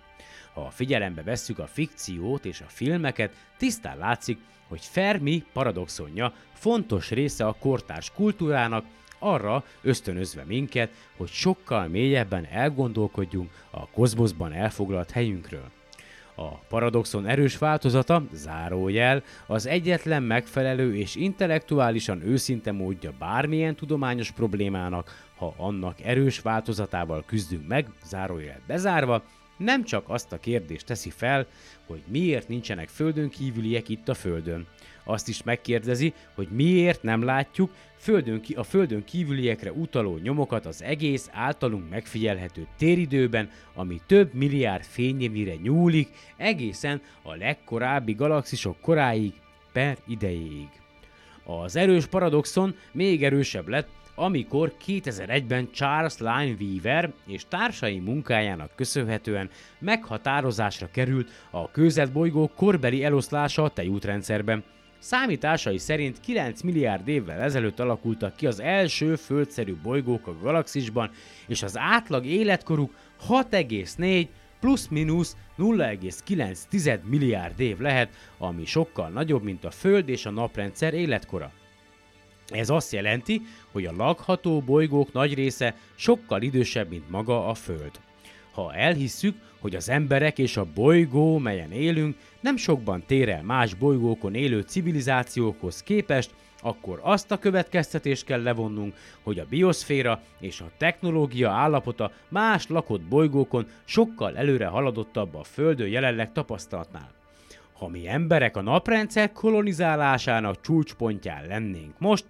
Ha figyelembe vesszük a fikciót és a filmeket, tisztán látszik, hogy Fermi paradoxonja fontos része a kortárs kultúrának, arra ösztönözve minket, hogy sokkal mélyebben elgondolkodjunk a kozmoszban elfoglalt helyünkről. A paradoxon erős változata, zárójel, az egyetlen megfelelő és intellektuálisan őszinte módja bármilyen tudományos problémának, ha annak erős változatával küzdünk meg, zárójel bezárva, nem csak azt a kérdést teszi fel, hogy miért nincsenek földön kívüliek itt a földön. Azt is megkérdezi, hogy miért nem látjuk földön ki, a földön kívüliekre utaló nyomokat az egész általunk megfigyelhető téridőben, ami több milliárd fényévire nyúlik egészen a legkorábbi galaxisok koráig per idejéig. Az erős paradoxon még erősebb lett, amikor 2001-ben Charles Line Weaver és társai munkájának köszönhetően meghatározásra került a kőzetbolygó korbeli eloszlása a tejútrendszerben. Számításai szerint 9 milliárd évvel ezelőtt alakultak ki az első földszerű bolygók a galaxisban, és az átlag életkoruk 6,4 plusz-minusz 0,9 milliárd év lehet, ami sokkal nagyobb, mint a Föld és a naprendszer életkora. Ez azt jelenti, hogy a lakható bolygók nagy része sokkal idősebb, mint maga a Föld. Ha elhisszük, hogy az emberek és a bolygó, melyen élünk, nem sokban tér el más bolygókon élő civilizációkhoz képest, akkor azt a következtetést kell levonnunk, hogy a bioszféra és a technológia állapota más lakott bolygókon sokkal előre haladottabb a Földön jelenleg tapasztalatnál. Ha mi emberek a naprendszer kolonizálásának csúcspontján lennénk most,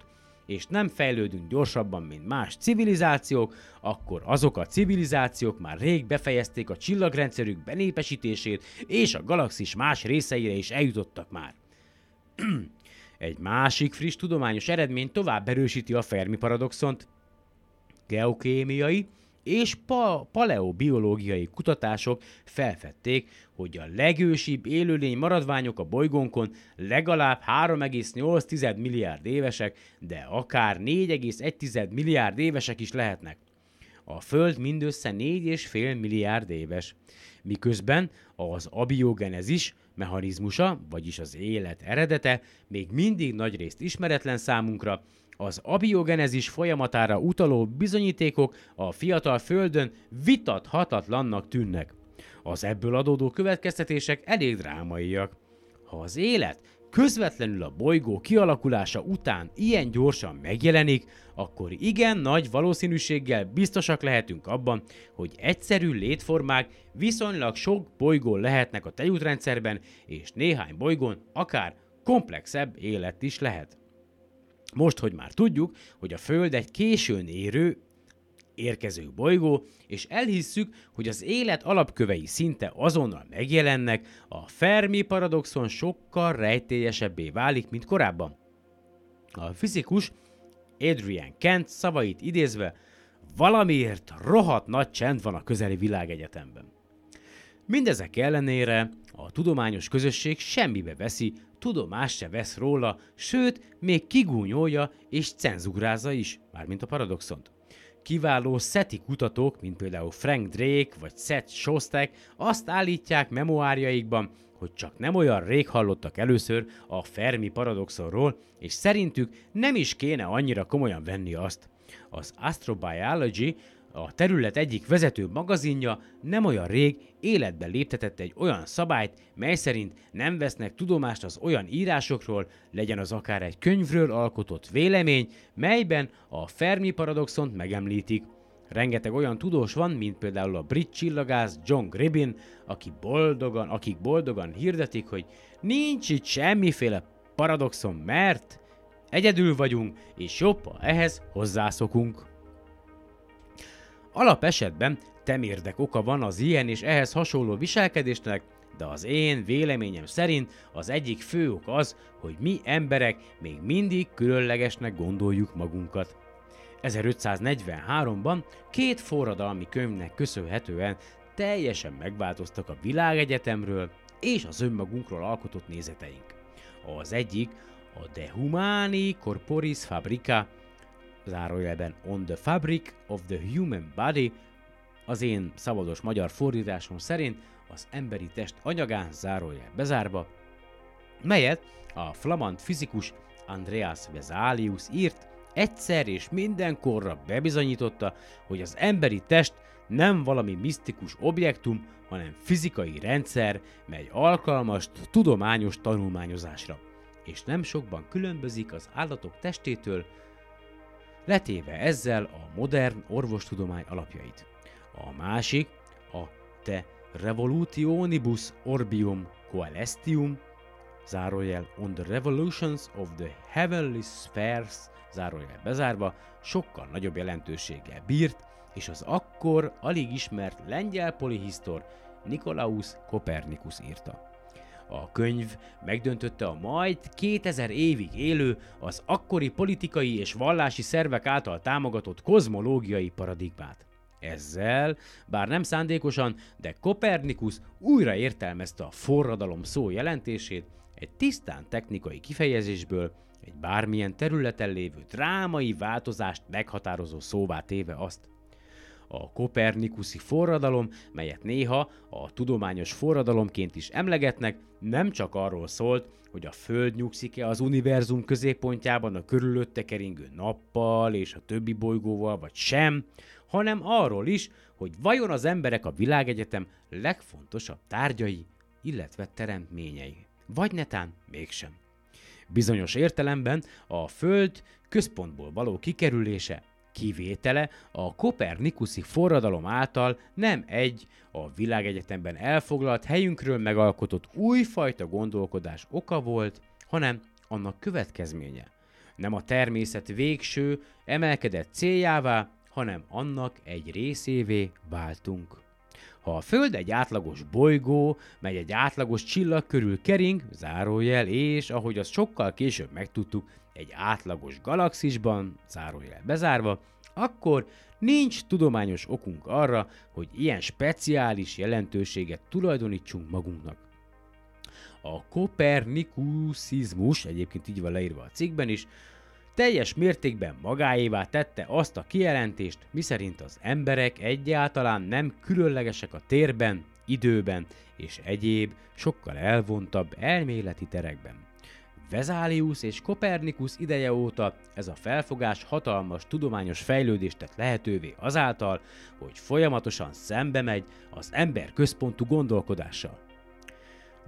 és nem fejlődünk gyorsabban, mint más civilizációk, akkor azok a civilizációk már rég befejezték a csillagrendszerük benépesítését, és a galaxis más részeire is eljutottak már. <clears throat> Egy másik friss tudományos eredmény tovább erősíti a Fermi paradoxont. Geokémiai és pa- paleobiológiai kutatások felfedték, hogy a legősibb élőlény maradványok a bolygónkon legalább 3,8 milliárd évesek, de akár 4,1 milliárd évesek is lehetnek. A Föld mindössze 4,5 milliárd éves. Miközben az abiogenezis mechanizmusa, vagyis az élet eredete még mindig nagyrészt ismeretlen számunkra, az abiogenezis folyamatára utaló bizonyítékok a fiatal Földön vitathatatlannak tűnnek. Az ebből adódó következtetések elég drámaiak. Ha az élet közvetlenül a bolygó kialakulása után ilyen gyorsan megjelenik, akkor igen nagy valószínűséggel biztosak lehetünk abban, hogy egyszerű létformák viszonylag sok bolygón lehetnek a tejútrendszerben, és néhány bolygón akár komplexebb élet is lehet. Most, hogy már tudjuk, hogy a Föld egy későn érő, érkező bolygó, és elhisszük, hogy az élet alapkövei szinte azonnal megjelennek, a Fermi paradoxon sokkal rejtélyesebbé válik, mint korábban. A fizikus Adrian Kent szavait idézve, valamiért rohadt nagy csend van a közeli világegyetemben. Mindezek ellenére a tudományos közösség semmibe veszi, tudomást se vesz róla, sőt, még kigúnyolja és cenzúrázza is, mármint a paradoxont. Kiváló SETI kutatók, mint például Frank Drake vagy Seth Shostak azt állítják memoárjaikban, hogy csak nem olyan rég hallottak először a Fermi paradoxonról, és szerintük nem is kéne annyira komolyan venni azt. Az Astrobiology a terület egyik vezető magazinja nem olyan rég életbe léptetett egy olyan szabályt, mely szerint nem vesznek tudomást az olyan írásokról, legyen az akár egy könyvről alkotott vélemény, melyben a Fermi paradoxont megemlítik. Rengeteg olyan tudós van, mint például a brit csillagász John Gribbin, aki boldogan, akik boldogan hirdetik, hogy nincs itt semmiféle paradoxon, mert egyedül vagyunk, és jobb, ha ehhez hozzászokunk. Alapesetben temérdek oka van az ilyen és ehhez hasonló viselkedésnek, de az én véleményem szerint az egyik fő ok az, hogy mi emberek még mindig különlegesnek gondoljuk magunkat. 1543-ban két forradalmi könyvnek köszönhetően teljesen megváltoztak a világegyetemről és az önmagunkról alkotott nézeteink. Az egyik a De Humani Corporis Fabrica, zárójelben On the Fabric of the Human Body, az én szabados magyar fordításom szerint az emberi test anyagán zárójel bezárva, melyet a flamand fizikus Andreas Vesalius írt, egyszer és mindenkorra bebizonyította, hogy az emberi test nem valami misztikus objektum, hanem fizikai rendszer, mely alkalmas tudományos tanulmányozásra, és nem sokban különbözik az állatok testétől, letéve ezzel a modern orvostudomány alapjait. A másik, a te Revolutionibus Orbium Coelestium, zárójel On the Revolutions of the Heavenly Spheres, zárójel bezárva, sokkal nagyobb jelentőséggel bírt, és az akkor alig ismert lengyel polihisztor Nikolaus Kopernikus írta. A könyv megdöntötte a majd 2000 évig élő, az akkori politikai és vallási szervek által támogatott kozmológiai paradigmát. Ezzel, bár nem szándékosan, de Kopernikus újra értelmezte a forradalom szó jelentését, egy tisztán technikai kifejezésből, egy bármilyen területen lévő drámai változást meghatározó szóvá téve azt. A kopernikuszi forradalom, melyet néha a tudományos forradalomként is emlegetnek, nem csak arról szólt, hogy a Föld nyugszik-e az univerzum középpontjában a körülötte keringő nappal és a többi bolygóval, vagy sem, hanem arról is, hogy vajon az emberek a világegyetem legfontosabb tárgyai, illetve teremtményei. Vagy netán mégsem. Bizonyos értelemben a Föld központból való kikerülése kivétele a kopernikuszi forradalom által nem egy a világegyetemben elfoglalt helyünkről megalkotott újfajta gondolkodás oka volt, hanem annak következménye. Nem a természet végső, emelkedett céljává, hanem annak egy részévé váltunk. Ha a Föld egy átlagos bolygó, mely egy átlagos csillag körül kering, zárójel, és ahogy azt sokkal később megtudtuk, egy átlagos galaxisban, zárójel bezárva, akkor nincs tudományos okunk arra, hogy ilyen speciális jelentőséget tulajdonítsunk magunknak. A kopernikusizmus, egyébként így van leírva a cikkben is, teljes mértékben magáévá tette azt a kijelentést, miszerint az emberek egyáltalán nem különlegesek a térben, időben és egyéb, sokkal elvontabb elméleti terekben. Vezálius és Kopernikus ideje óta ez a felfogás hatalmas tudományos fejlődést tett lehetővé azáltal, hogy folyamatosan szembe megy az ember központú gondolkodással.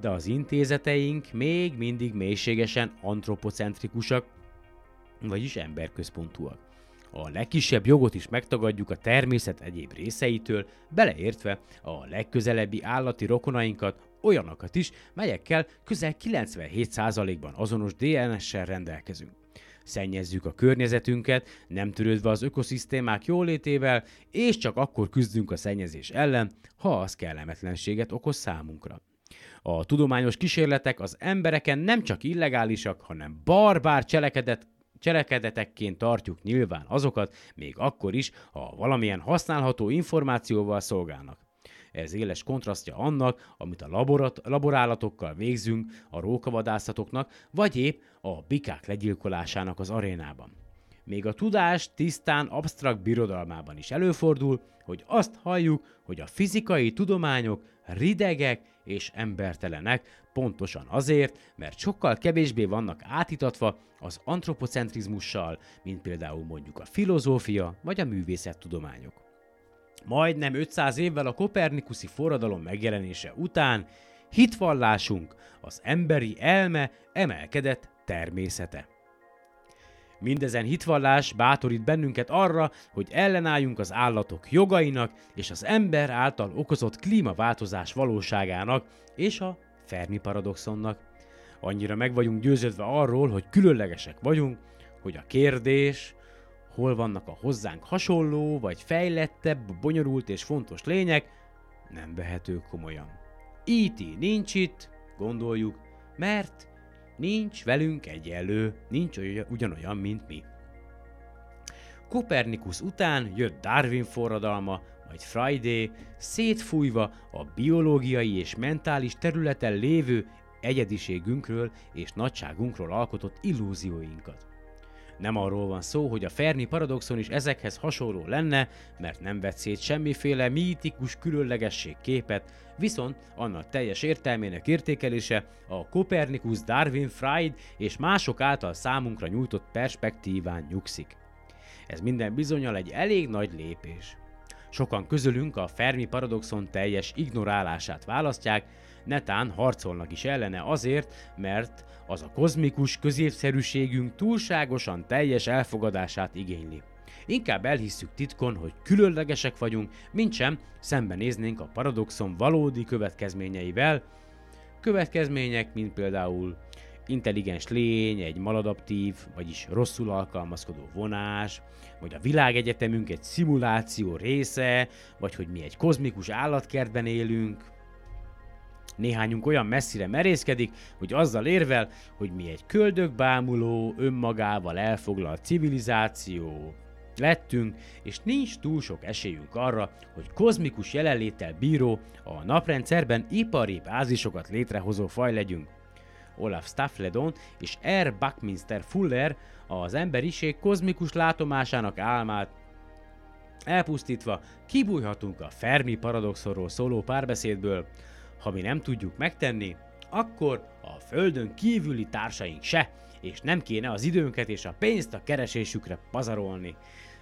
De az intézeteink még mindig mélységesen antropocentrikusak, vagyis emberközpontúak. A legkisebb jogot is megtagadjuk a természet egyéb részeitől, beleértve a legközelebbi állati rokonainkat, olyanokat is, melyekkel közel 97%-ban azonos DNS-sel rendelkezünk. Szennyezzük a környezetünket, nem törődve az ökoszisztémák jólétével, és csak akkor küzdünk a szennyezés ellen, ha az kellemetlenséget okoz számunkra. A tudományos kísérletek az embereken nem csak illegálisak, hanem barbár cselekedet, cselekedetekként tartjuk nyilván azokat, még akkor is, ha valamilyen használható információval szolgálnak. Ez éles kontrasztja annak, amit a laborat, laborálatokkal végzünk a rókavadászatoknak, vagy épp a bikák legyilkolásának az arénában. Még a tudás tisztán absztrakt birodalmában is előfordul, hogy azt halljuk, hogy a fizikai tudományok ridegek és embertelenek, pontosan azért, mert sokkal kevésbé vannak átitatva az antropocentrizmussal, mint például mondjuk a filozófia vagy a művészettudományok. Majdnem 500 évvel a kopernikuszi forradalom megjelenése után hitvallásunk, az emberi elme emelkedett természete. Mindezen hitvallás bátorít bennünket arra, hogy ellenálljunk az állatok jogainak és az ember által okozott klímaváltozás valóságának és a Fermi paradoxonnak. Annyira meg vagyunk győződve arról, hogy különlegesek vagyunk, hogy a kérdés, hol vannak a hozzánk hasonló, vagy fejlettebb, bonyolult és fontos lények, nem vehető komolyan. E.T. nincs itt, gondoljuk, mert nincs velünk egyenlő, nincs olyan, ugyanolyan, mint mi. Kopernikus után jött Darwin forradalma, majd Friday, szétfújva a biológiai és mentális területen lévő egyediségünkről és nagyságunkról alkotott illúzióinkat. Nem arról van szó, hogy a Fermi paradoxon is ezekhez hasonló lenne, mert nem vett szét semmiféle mítikus különlegesség képet, viszont annak teljes értelmének értékelése a Kopernikus, Darwin, Freud és mások által számunkra nyújtott perspektíván nyugszik. Ez minden bizonyal egy elég nagy lépés. Sokan közülünk a Fermi paradoxon teljes ignorálását választják, netán harcolnak is ellene azért, mert az a kozmikus középszerűségünk túlságosan teljes elfogadását igényli. Inkább elhisszük titkon, hogy különlegesek vagyunk, mint sem szembenéznénk a paradoxon valódi következményeivel, következmények, mint például intelligens lény, egy maladaptív, vagyis rosszul alkalmazkodó vonás, vagy a világegyetemünk egy szimuláció része, vagy hogy mi egy kozmikus állatkertben élünk. Néhányunk olyan messzire merészkedik, hogy azzal érvel, hogy mi egy köldökbámuló, önmagával elfoglalt civilizáció lettünk, és nincs túl sok esélyünk arra, hogy kozmikus jelenléttel bíró, a naprendszerben ipari bázisokat létrehozó faj legyünk. Olaf Staffledon és R. Buckminster Fuller az emberiség kozmikus látomásának álmát elpusztítva kibújhatunk a Fermi paradoxonról szóló párbeszédből. Ha mi nem tudjuk megtenni, akkor a Földön kívüli társaink se, és nem kéne az időnket és a pénzt a keresésükre pazarolni.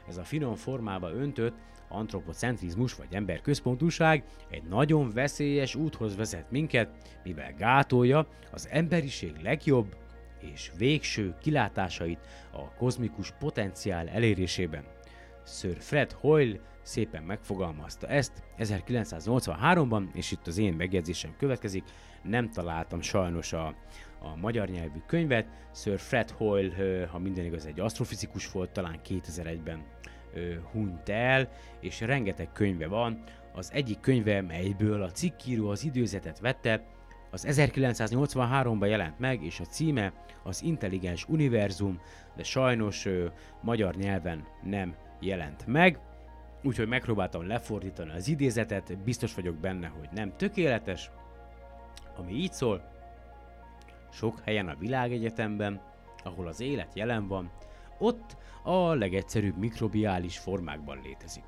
Ez a finom formába öntött antropocentrizmus vagy emberközpontúság egy nagyon veszélyes úthoz vezet minket, mivel gátolja az emberiség legjobb és végső kilátásait a kozmikus potenciál elérésében. Sir Fred Hoyle szépen megfogalmazta ezt 1983-ban, és itt az én megjegyzésem következik, nem találtam sajnos a, a magyar nyelvű könyvet. Sir Fred Hoyle, ha minden igaz, egy asztrofizikus volt, talán 2001-ben ö, hunyt el, és rengeteg könyve van. Az egyik könyve, melyből a cikkíró az időzetet vette, az 1983-ban jelent meg, és a címe az Intelligens Univerzum, de sajnos ö, magyar nyelven nem jelent meg. Úgyhogy megpróbáltam lefordítani az idézetet, biztos vagyok benne, hogy nem tökéletes, ami így szól. Sok helyen a világegyetemben, ahol az élet jelen van, ott a legegyszerűbb mikrobiális formákban létezik.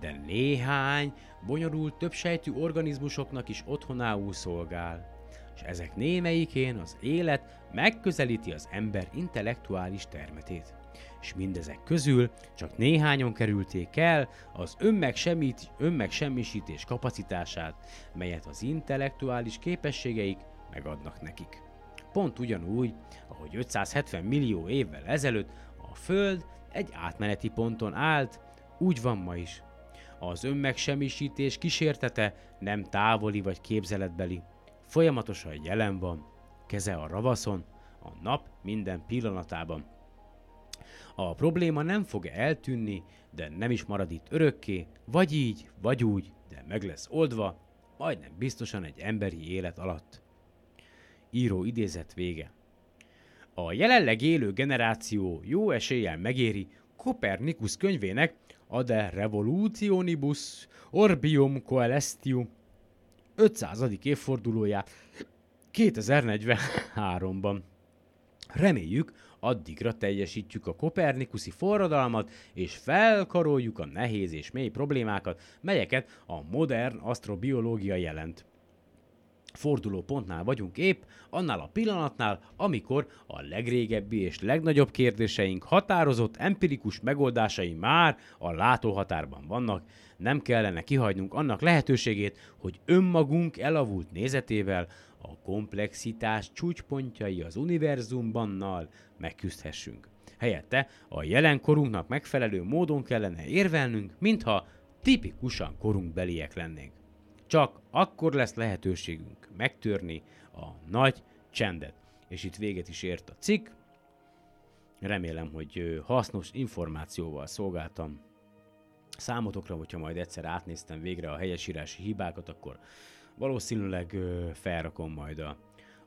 De néhány bonyolult többsejtű organizmusoknak is otthonául szolgál, és ezek némelyikén az élet megközelíti az ember intellektuális termetét. És mindezek közül csak néhányan kerülték el az önmegsemmít, önmegsemmisítés kapacitását, melyet az intellektuális képességeik megadnak nekik. Pont ugyanúgy, ahogy 570 millió évvel ezelőtt a Föld egy átmeneti ponton állt, úgy van ma is. Az önmegsemmisítés kísértete nem távoli vagy képzeletbeli, folyamatosan jelen van, keze a ravaszon, a nap minden pillanatában. A probléma nem fog eltűnni, de nem is marad itt örökké, vagy így, vagy úgy, de meg lesz oldva, majdnem biztosan egy emberi élet alatt. Író idézet vége. A jelenleg élő generáció jó eséllyel megéri Kopernikus könyvének a De Revolutionibus Orbium Coelestium 500. évfordulóját 2043-ban. Reméljük, addigra teljesítjük a kopernikuszi forradalmat, és felkaroljuk a nehéz és mély problémákat, melyeket a modern asztrobiológia jelent. Forduló pontnál vagyunk épp, annál a pillanatnál, amikor a legrégebbi és legnagyobb kérdéseink határozott empirikus megoldásai már a látóhatárban vannak, nem kellene kihagynunk annak lehetőségét, hogy önmagunk elavult nézetével a komplexitás csúcspontjai az univerzumannal megküzdhessünk. Helyette a jelenkorunknak megfelelő módon kellene érvelnünk, mintha tipikusan korunkbeliek lennénk. Csak akkor lesz lehetőségünk megtörni a nagy csendet. És itt véget is ért a cikk. Remélem, hogy hasznos információval szolgáltam számotokra, hogyha majd egyszer átnéztem végre a helyesírási hibákat, akkor valószínűleg felrakom majd a,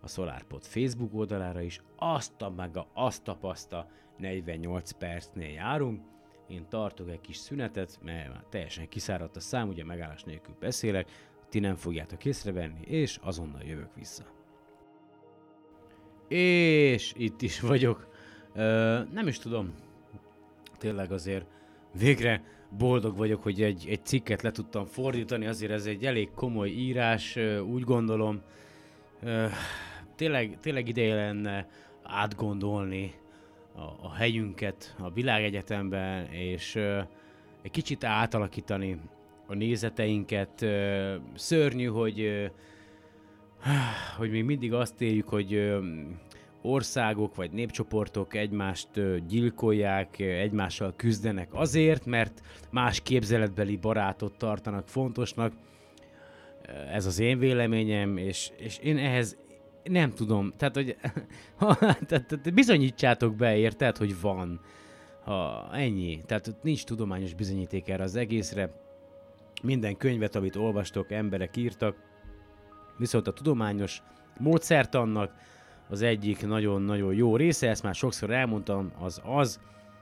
a SolarPod Facebook oldalára is. Azt a meg a, azt a paszta 48 percnél járunk. Én tartok egy kis szünetet, mert már teljesen kiszáradt a szám, ugye megállás nélkül beszélek, ti nem fogjátok észrevenni, és azonnal jövök vissza. És itt is vagyok. Ö, nem is tudom. Tényleg azért végre boldog vagyok, hogy egy, egy cikket le tudtam fordítani, azért ez egy elég komoly írás, úgy gondolom. Tényleg, tényleg ideje lenne átgondolni a, a helyünket a világegyetemben, és egy kicsit átalakítani a nézeteinket. Szörnyű, hogy hogy még mindig azt éljük, hogy országok vagy népcsoportok egymást gyilkolják, egymással küzdenek azért, mert más képzeletbeli barátot tartanak fontosnak. Ez az én véleményem, és, és én ehhez nem tudom, tehát, hogy <laughs> tehát, bizonyítsátok be, érted, hogy van. Ha ennyi. Tehát nincs tudományos bizonyíték erre az egészre. Minden könyvet, amit olvastok, emberek írtak, viszont a tudományos módszertannak az egyik nagyon-nagyon jó része, ezt már sokszor elmondtam, az az,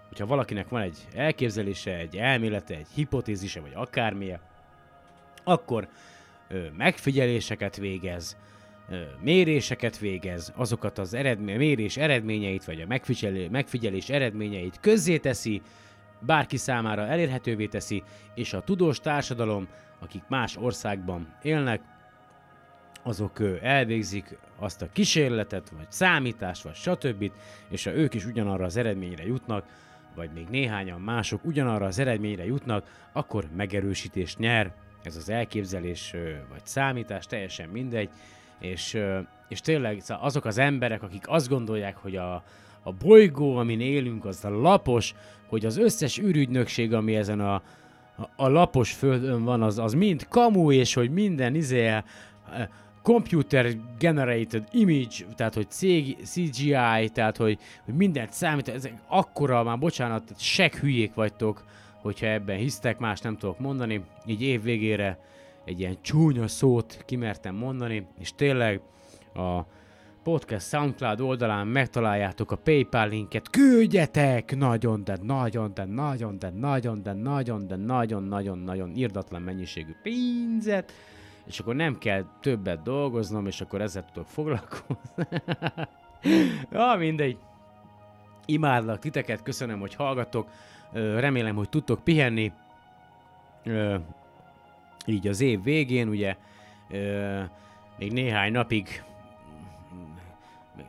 hogyha valakinek van egy elképzelése, egy elmélete, egy hipotézise, vagy akármilyen, akkor ö, megfigyeléseket végez, ö, méréseket végez, azokat az eredmény, mérés eredményeit, vagy a megfigyelé, megfigyelés eredményeit közzéteszi, bárki számára elérhetővé teszi, és a tudós társadalom, akik más országban élnek, azok elvégzik azt a kísérletet, vagy számítást, vagy stb. És ha ők is ugyanarra az eredményre jutnak, vagy még néhányan mások ugyanarra az eredményre jutnak, akkor megerősítést nyer. Ez az elképzelés, vagy számítás, teljesen mindegy. És, és tényleg szóval azok az emberek, akik azt gondolják, hogy a, a bolygó, amin élünk, az a lapos, hogy az összes űrügynökség, ami ezen a, a, lapos földön van, az, az mind kamu, és hogy minden izé, computer generated image, tehát hogy CG, CGI, tehát hogy, hogy mindent számít, ezek akkora, már bocsánat, seg hülyék vagytok, hogyha ebben hisztek, más nem tudok mondani, így év végére egy ilyen csúnya szót kimertem mondani, és tényleg a podcast SoundCloud oldalán megtaláljátok a PayPal linket, küldjetek! Nagyon, de nagyon, de nagyon, de nagyon, de nagyon, de nagyon, nagyon, nagyon írdatlan mennyiségű pénzet, és akkor nem kell többet dolgoznom, és akkor ezzel tudok foglalkozni. <laughs> ja, mindegy. Imádlak titeket, köszönöm, hogy hallgattok, Ö, remélem, hogy tudtok pihenni. Így az év végén, ugye, még néhány napig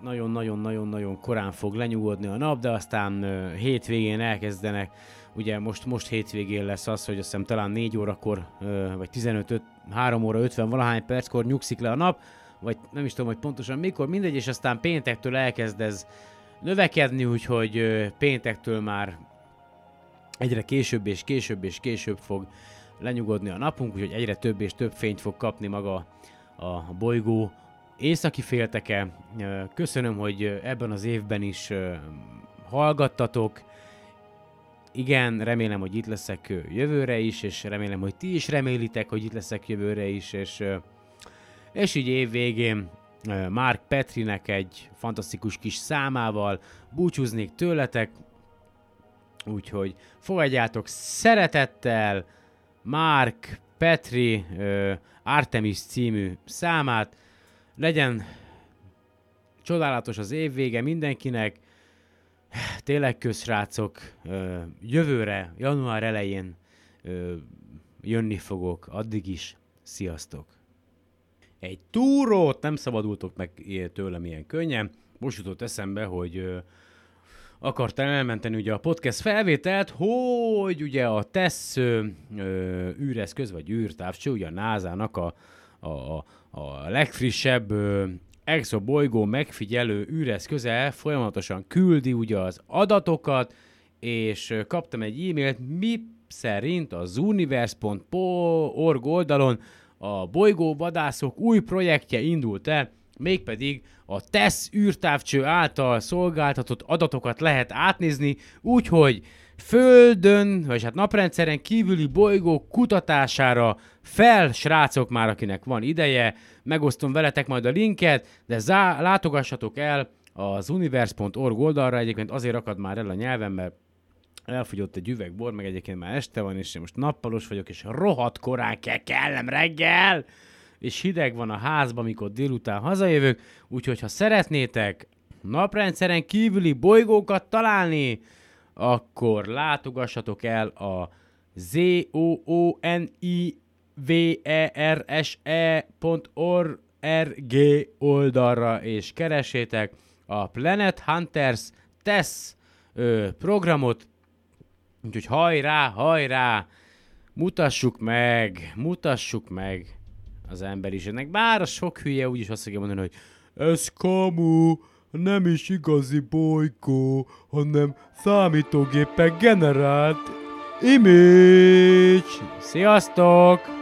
nagyon-nagyon-nagyon-nagyon korán fog lenyugodni a nap, de aztán hétvégén elkezdenek, ugye most, most hétvégén lesz az, hogy azt hiszem talán 4 órakor, vagy 15, öt- 3 óra 50 valahány perckor nyugszik le a nap, vagy nem is tudom, hogy pontosan mikor, mindegy, és aztán péntektől elkezd ez növekedni, úgyhogy péntektől már egyre később és később és később fog lenyugodni a napunk, úgyhogy egyre több és több fényt fog kapni maga a bolygó északi félteke. Köszönöm, hogy ebben az évben is hallgattatok. Igen, remélem, hogy itt leszek jövőre is, és remélem, hogy ti is remélitek, hogy itt leszek jövőre is, és, és így év végén Mark Petrinek egy fantasztikus kis számával búcsúznék tőletek, úgyhogy fogadjátok szeretettel Mark Petri Artemis című számát, legyen csodálatos az év vége mindenkinek, tényleg közsrácok, jövőre, január elején jönni fogok, addig is, sziasztok! Egy túrót nem szabadultok meg tőlem ilyen könnyen, most jutott eszembe, hogy akartam elmenteni ugye a podcast felvételt, hogy ugye a TESZ űreszköz, vagy űrtávcső, ugye a NASA-nak a, a, a, legfrissebb exobolygó megfigyelő űreszköze folyamatosan küldi ugye az adatokat, és kaptam egy e-mailt, mi szerint az universe.org oldalon a bolygó vadászok új projektje indult el, mégpedig a TESZ űrtávcső által szolgáltatott adatokat lehet átnézni, úgyhogy Földön, vagy hát naprendszeren kívüli bolygók kutatására fel, srácok már, akinek van ideje, megosztom veletek majd a linket, de zá- látogassatok el az universe.org oldalra, egyébként azért akad már el a nyelvem, mert elfogyott egy üveg bor, meg egyébként már este van, és én most nappalos vagyok, és rohadt korán kell kellem reggel, és hideg van a házban, amikor délután hazajövök, úgyhogy ha szeretnétek naprendszeren kívüli bolygókat találni, akkor látogassatok el a z-o-o-n-i-v-e-r-s-e.org oldalra, és keresétek a Planet Hunters TESS ö, programot, úgyhogy hajrá, hajrá, mutassuk meg, mutassuk meg az emberiségnek. Bár a sok hülye úgyis azt fogja mondani, hogy ez kamu, nem is igazi bolygó, hanem számítógépen generált image. Sziasztok!